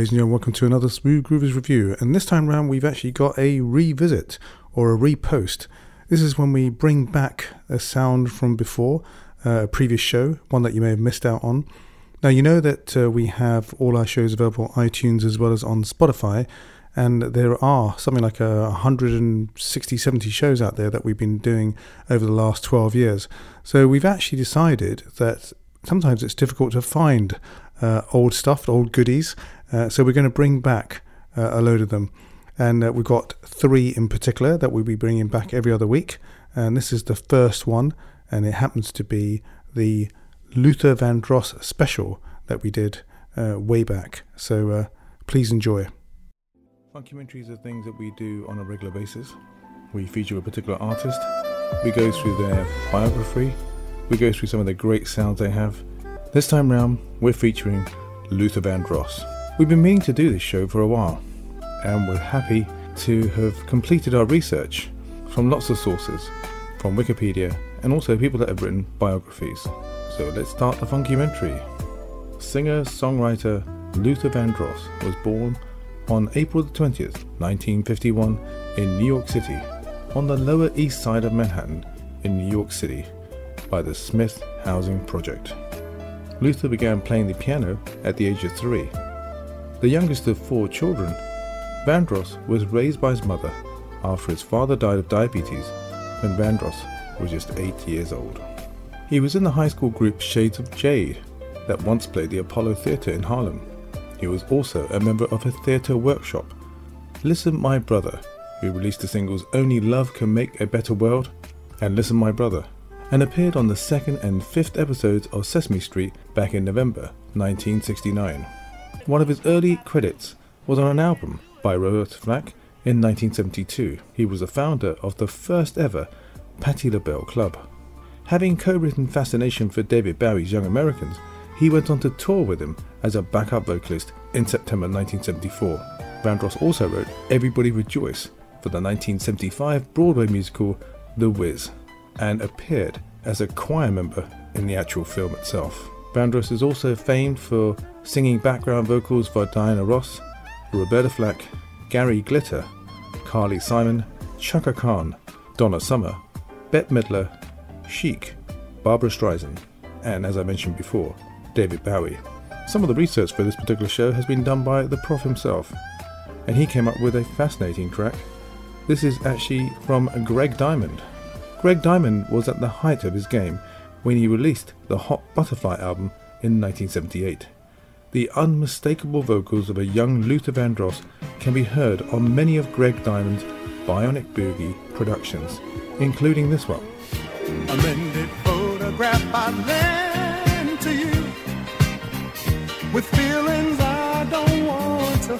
Ladies and gentlemen, welcome to another Smooth Groovers review. And this time round, we've actually got a revisit or a repost. This is when we bring back a sound from before, uh, a previous show, one that you may have missed out on. Now, you know that uh, we have all our shows available on iTunes as well as on Spotify, and there are something like a 160, 70 shows out there that we've been doing over the last 12 years. So we've actually decided that sometimes it's difficult to find uh, old stuff, old goodies. Uh, so we're going to bring back uh, a load of them. And uh, we've got three in particular that we'll be bringing back every other week. And this is the first one, and it happens to be the Luther Vandross special that we did uh, way back. So uh, please enjoy. Funkumentaries are things that we do on a regular basis. We feature a particular artist, we go through their biography, we go through some of the great sounds they have. This time round, we're featuring Luther Vandross. We've been meaning to do this show for a while, and we're happy to have completed our research from lots of sources, from Wikipedia, and also people that have written biographies. So let's start the funkumentary. Singer songwriter Luther Vandross was born on April 20th, 1951, in New York City, on the Lower East Side of Manhattan, in New York City, by the Smith Housing Project. Luther began playing the piano at the age of three. The youngest of four children, Vandross was raised by his mother after his father died of diabetes when Vandross was just eight years old. He was in the high school group Shades of Jade that once played the Apollo Theatre in Harlem. He was also a member of a theatre workshop, Listen My Brother, who released the singles Only Love Can Make a Better World and Listen My Brother, and appeared on the second and fifth episodes of Sesame Street back in November 1969. One of his early credits was on an album by Roberta Flack in 1972. He was the founder of the first ever Patti LaBelle Club. Having co written Fascination for David Bowie's Young Americans, he went on to tour with him as a backup vocalist in September 1974. Vandross also wrote Everybody Rejoice for the 1975 Broadway musical The Wiz and appeared as a choir member in the actual film itself. Vandross is also famed for singing background vocals for Diana Ross, Roberta Flack, Gary Glitter, Carly Simon, Chaka Khan, Donna Summer, Bette Midler, Chic, Barbra Streisand, and as I mentioned before, David Bowie. Some of the research for this particular show has been done by the Prof himself, and he came up with a fascinating track. This is actually from Greg Diamond. Greg Diamond was at the height of his game when he released the Hot Butterfly album in 1978. The unmistakable vocals of a young Luther Vandross can be heard on many of Greg Diamond's Bionic Boogie productions, including this one amended photograph I lend to you with feelings I don't want to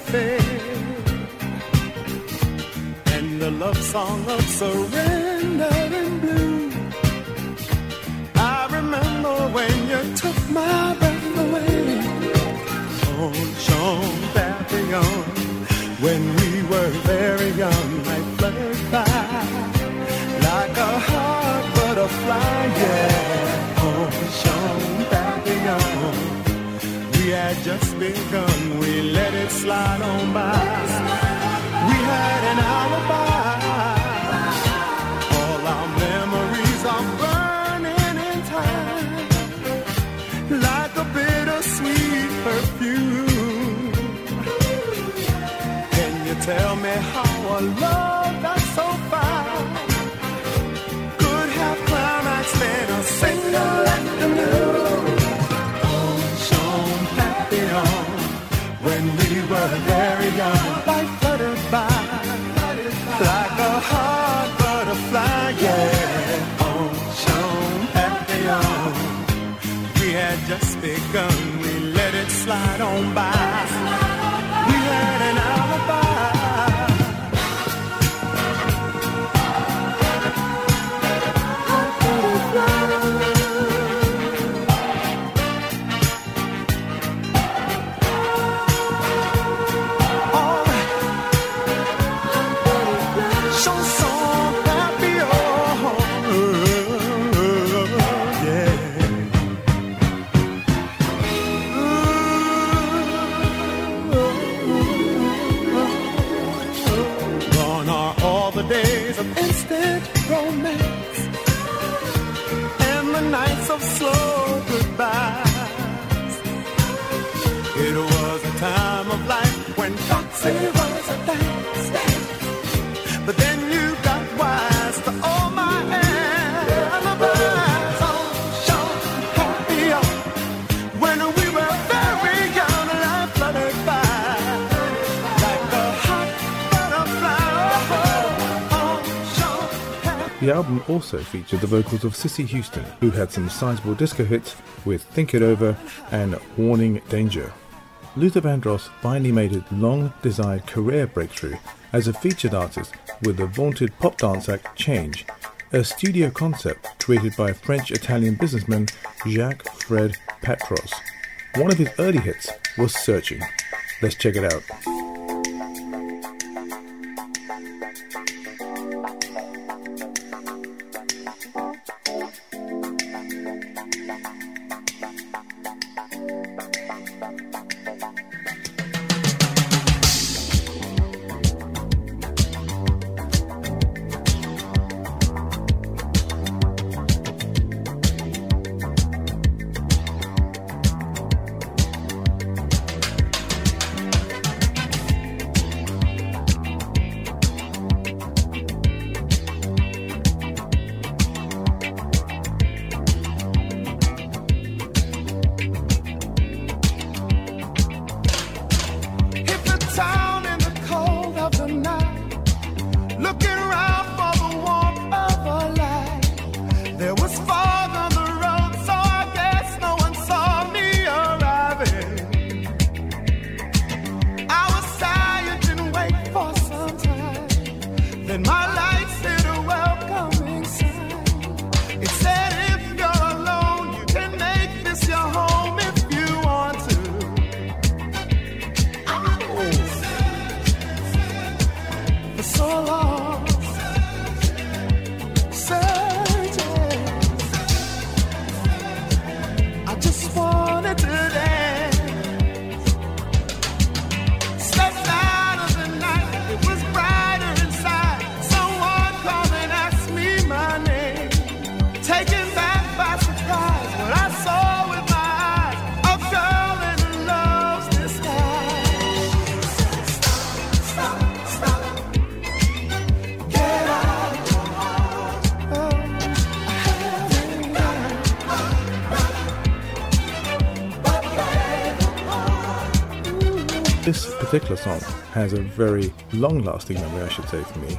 and a love song of surrender when we were very young, I fluttered by like a heart butterfly, yeah. Oh, Papillon, we had just begun, we let it slide on by. We had an alibi. A heart butterfly, yeah. Oh, Jean Papillon, we had just begun, we let it slide on by. We had an Foxy was a. But then you got wise to all my alibis. Oh, happier oh. when we were very young and fluttered by like hot butterfly. Oh. The album also featured the vocals of Cissy Houston, who had some sizable disco hits with Think It Over and Warning Danger. Luther Vandross finally made his long desired career breakthrough as a featured artist with the vaunted pop dance act Change, a studio concept created by French Italian businessman Jacques Fred Petrus. One of his early hits was Searching. Let's check it out. My lights This particular song has a very long lasting memory, I should say, for me.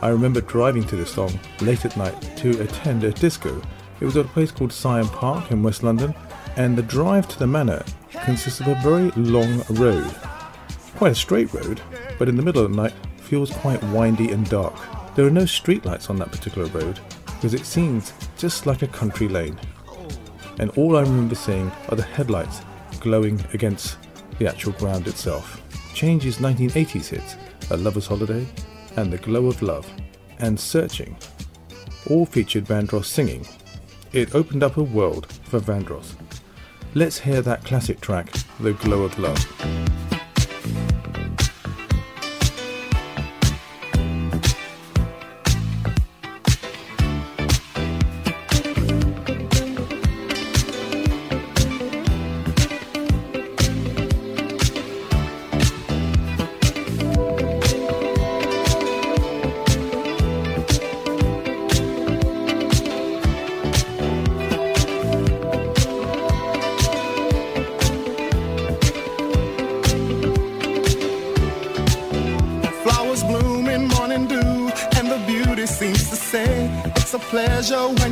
I remember driving to this song late at night to attend a disco. It was at a place called Syon Park in West London, and the drive to the manor consists of a very long road. Quite a straight road, but in the middle of the night feels quite windy and dark. There are no streetlights on that particular road because it seems just like a country lane. And all I remember seeing are the headlights glowing against the actual ground itself. Change's 1980s hits, A Lover's Holiday, and The Glow of Love, and Searching, all featured Vandross singing. It opened up a world for Vandross. Let's hear that classic track, The Glow of Love.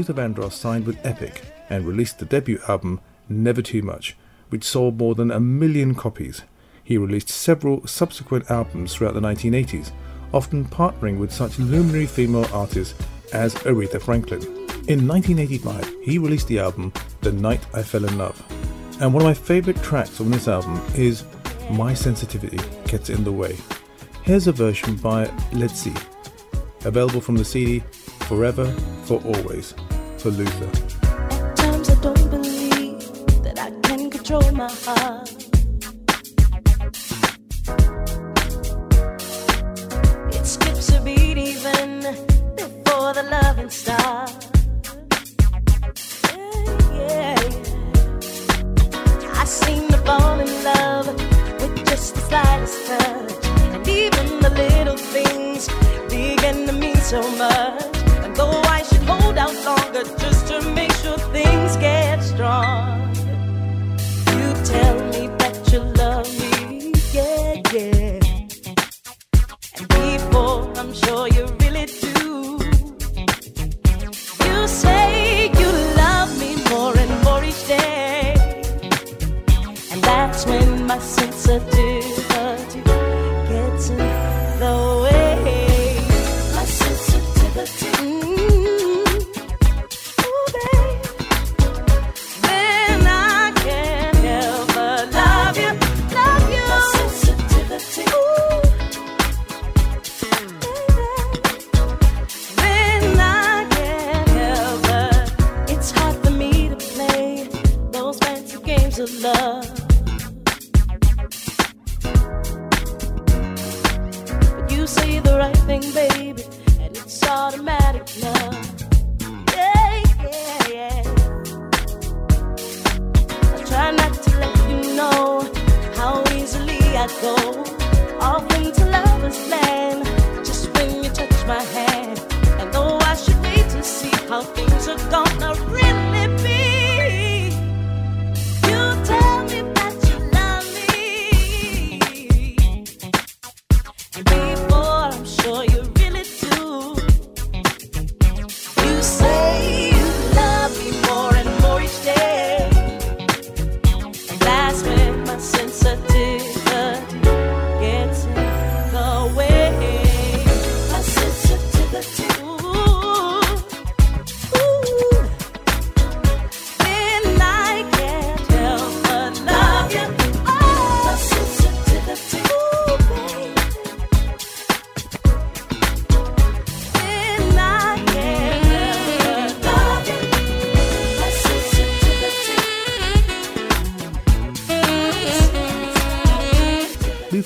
Luther Vandross signed with Epic and released the debut album Never Too Much, which sold more than a million copies. He released several subsequent albums throughout the 1980s, often partnering with such luminary female artists as Aretha Franklin. In 1985, he released the album The Night I Fell in Love. And one of my favourite tracks on this album is My Sensitivity Gets in the Way. Here's a version by Let's See, available from the CD Forever for Always for Luther.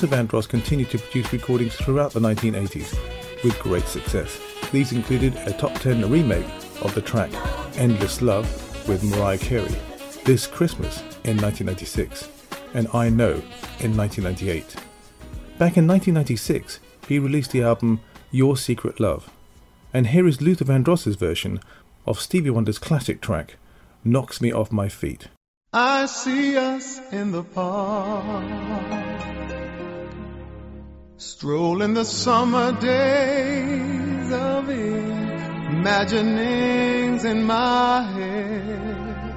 Luther Vandross continued to produce recordings throughout the 1980s with great success. These included a top 10 remake of the track Endless Love with Mariah Carey, This Christmas in 1996, and I Know in 1998. Back in 1996, he released the album Your Secret Love, and here is Luther Vandross's version of Stevie Wonder's classic track Knocks Me Off My Feet. I see us in the park, strolling the summer days of imaginings in my head,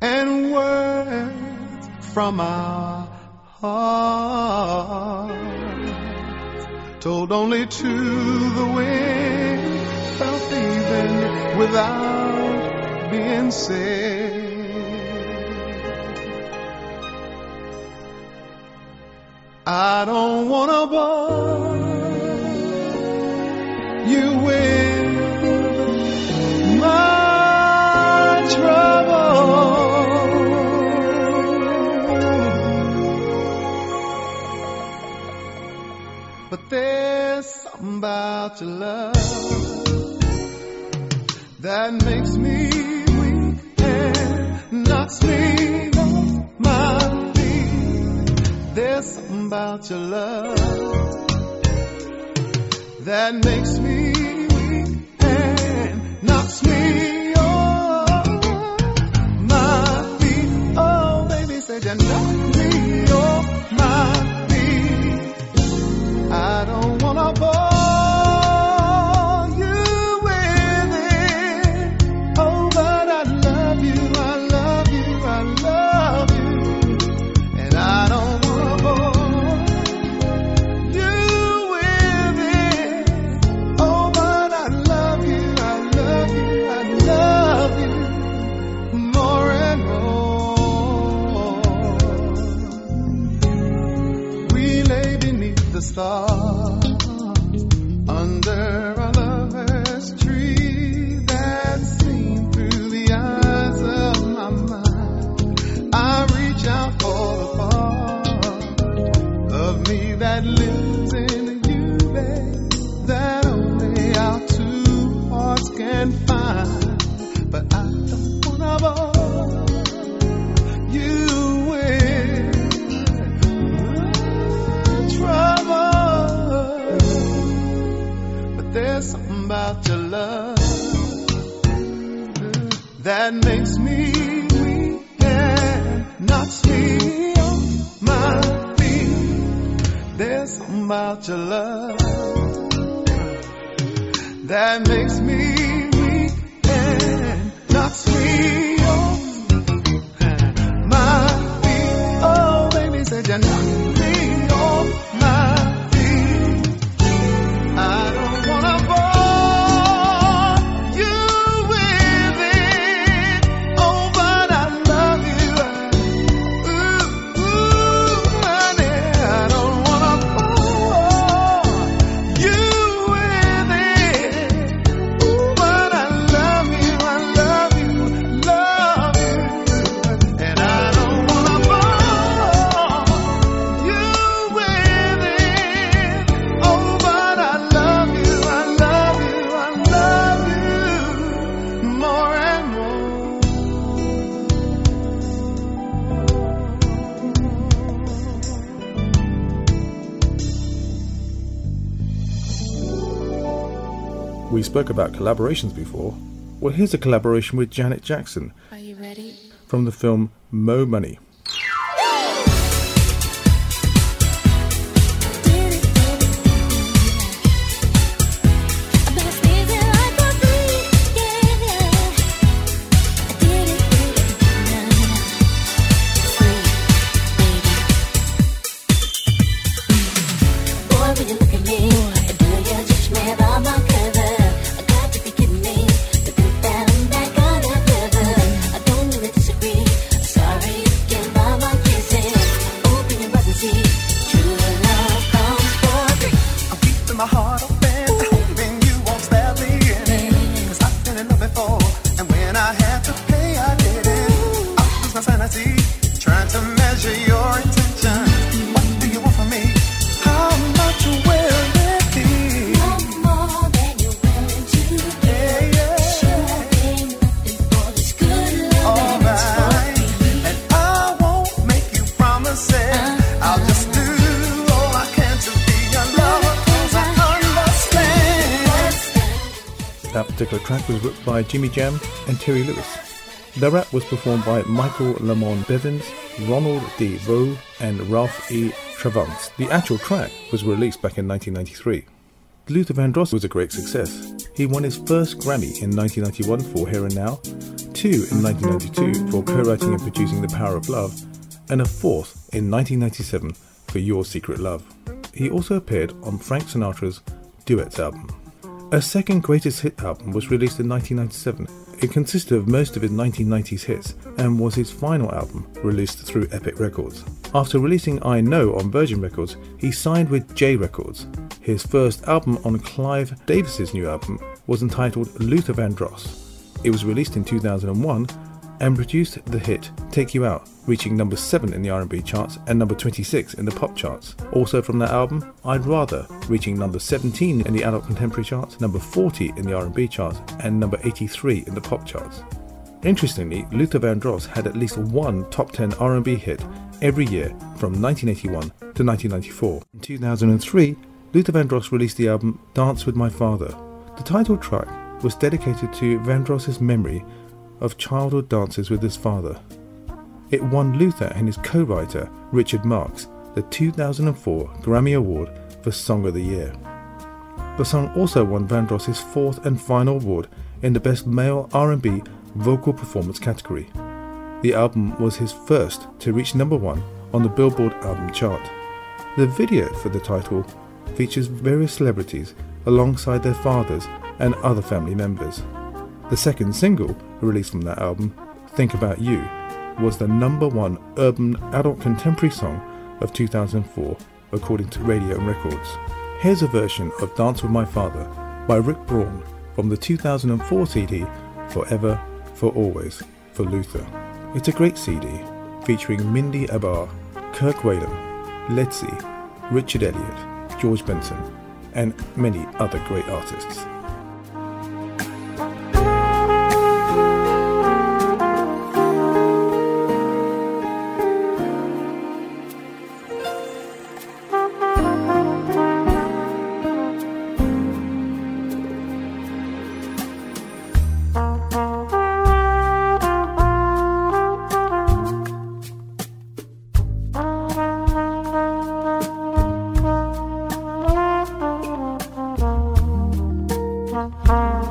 and words from our heart, told only to the wind, felt even without being said. I don't wanna bore you with my trouble. But there's something about your love that makes me weak and knocks me off my. There's something about your love that makes me weak and knocks me spoke about collaborations before. Well, here's a collaboration with Janet Jackson Are you ready? from the film Mo Money. That particular track was written by Jimmy Jam and Terry Lewis. The rap was performed by Michael Lamont Bivins, Ronald D. Rowe, and Ralph E. Tresvant. The actual track was released back in 1993. Luther Vandross was a great success. He won his first Grammy in 1991 for Here and Now, two in 1992 for co-writing and producing The Power of Love, and a fourth in 1997 for Your Secret Love. He also appeared on Frank Sinatra's Duets album. A second greatest hit album was released in 1997. It consisted of most of his 1990s hits and was his final album released through Epic Records. After releasing I Know on Virgin Records, he signed with J Records. His first album on Clive Davis's new album was entitled Luther Vandross. It was released in 2001 and produced the hit Take You Out, reaching number 7 in the R&B charts and number 26 in the pop charts. Also from that album, I'd Rather, reaching number 17 in the adult contemporary charts, number 40 in the R&B charts, and number 83 in the pop charts. Interestingly, Luther Vandross had at least one top 10 R&B hit every year from 1981 to 1994. In 2003, Luther Vandross released the album Dance with My Father. The title track was dedicated to Vandross's memory of childhood dances with his father. It won Luther and his co-writer Richard Marx the 2004 Grammy Award for Song of the Year. The song also won Vandross's fourth and final award in the Best Male R&B Vocal Performance category. The album was his first to reach number one on the Billboard album chart. The video for the title features various celebrities alongside their fathers and other family members. The second single released from that album, Think About You, was the number one urban adult contemporary song of 2004, according to Radio and Records. Here's a version of Dance with My Father by Rick Braun from the 2004 CD Forever, for Always, for Luther. It's a great CD featuring Mindi Abair, Kirk Whalum, Letzi, Richard Elliot, George Benson, and many other great artists. On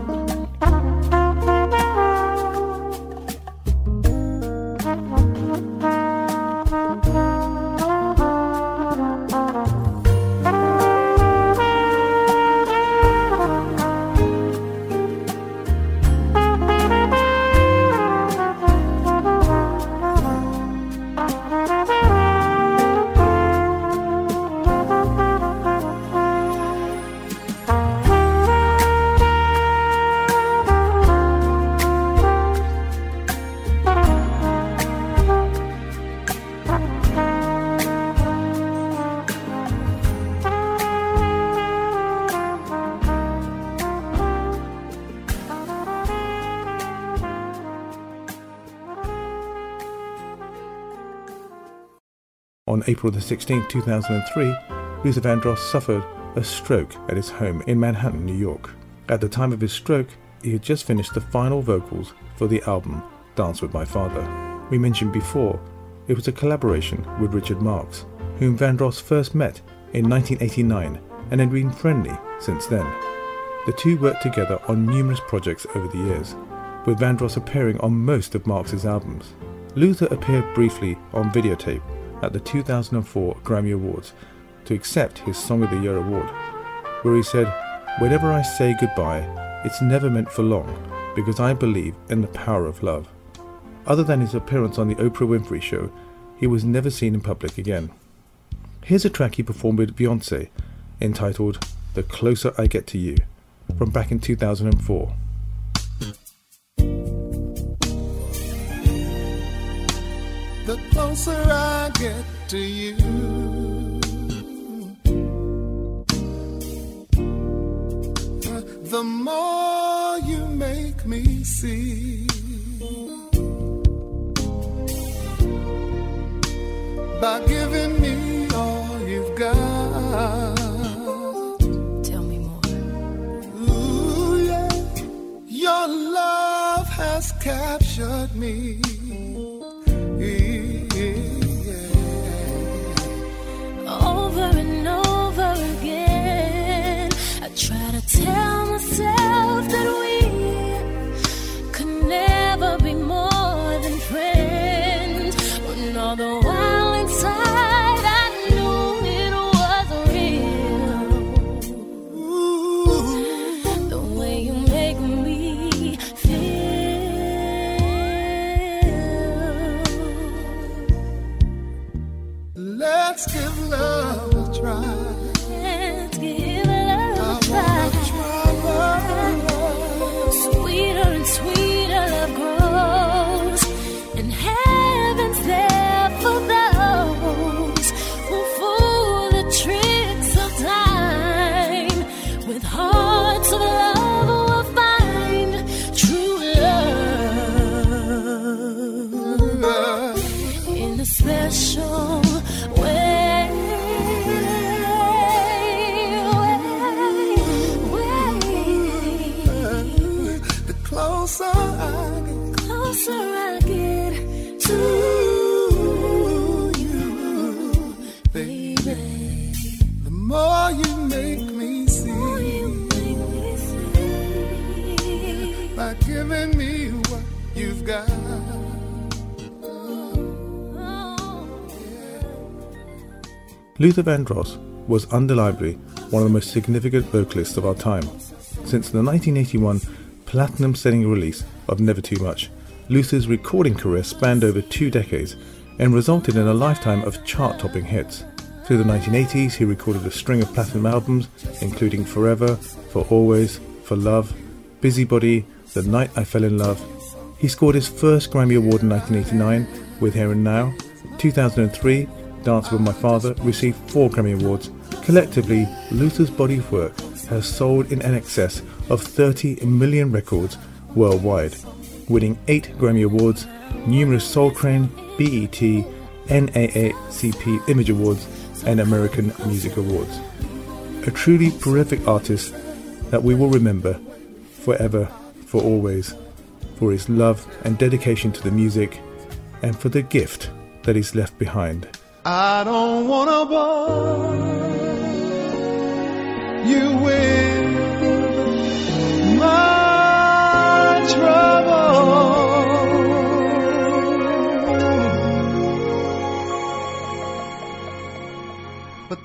April the 16th, 2003, Luther Vandross suffered a stroke at his home in Manhattan, New York. At the time of his stroke, he had just finished the final vocals for the album Dance with My Father. We mentioned before, it was a collaboration with Richard Marx, whom Vandross first met in 1989 and had been friendly since then. The two worked together on numerous projects over the years, with Vandross appearing on most of Marx's albums. Luther appeared briefly on videotape at the 2004 Grammy Awards to accept his Song of the Year award, where he said, Whenever I say goodbye, it's never meant for long because I believe in the power of love. Other than his appearance on the Oprah Winfrey Show, he was never seen in public again. Here's a track he performed with Beyonce entitled The Closer I Get to You from back in 2004. The closer I get to you. Uh, the more you make me see. By giving me all you've got. Tell me more. Ooh, yeah. Your love has captured me. The more you make me see You make me see. by giving me what you've got. Oh, oh. Luther Vandross was undeniably one of the most significant vocalists of our time. Since the 1981 platinum selling release of Never Too Much, Luther's recording career spanned over two decades and resulted in a lifetime of chart topping hits. Through the 1980s, he recorded a string of platinum albums, including Forever, For Always, For Love, Busybody, The Night I Fell in Love. He scored his first Grammy Award in 1989 with Here and Now. 2003, Dance with My Father received four Grammy Awards. Collectively, Luther's body of work has sold in excess of 30 million records worldwide, winning eight Grammy Awards, numerous Soul Train, BET, NAACP Image Awards, and American Music Awards. A truly prolific artist that we will remember forever, for always, for his love and dedication to the music, and for the gift that he's left behind. I don't wanna bore you with my.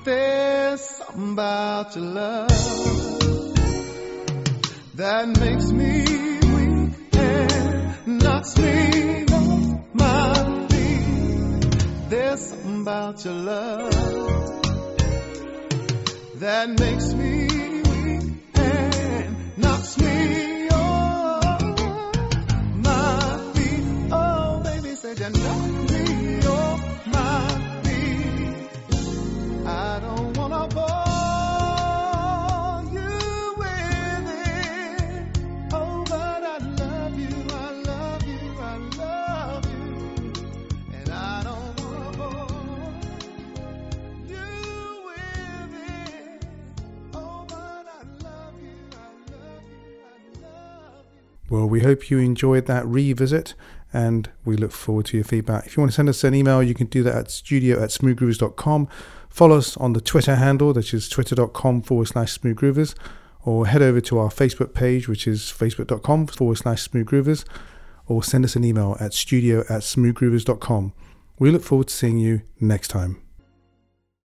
There's something about your love that makes me weak and knocks me off my feet. There's something about your love that makes me we hope you enjoyed that revisit and we look forward to your feedback. If you want to send us an email, you can do that at studio at smoothgrooves.com. Follow us on the Twitter handle, that is twitter.com forward slash smoothgroovers, or head over to our Facebook page, which is facebook.com forward slash smoothgroovers, or send us an email at studio at smoothgroovers.com. We look forward to seeing you next time.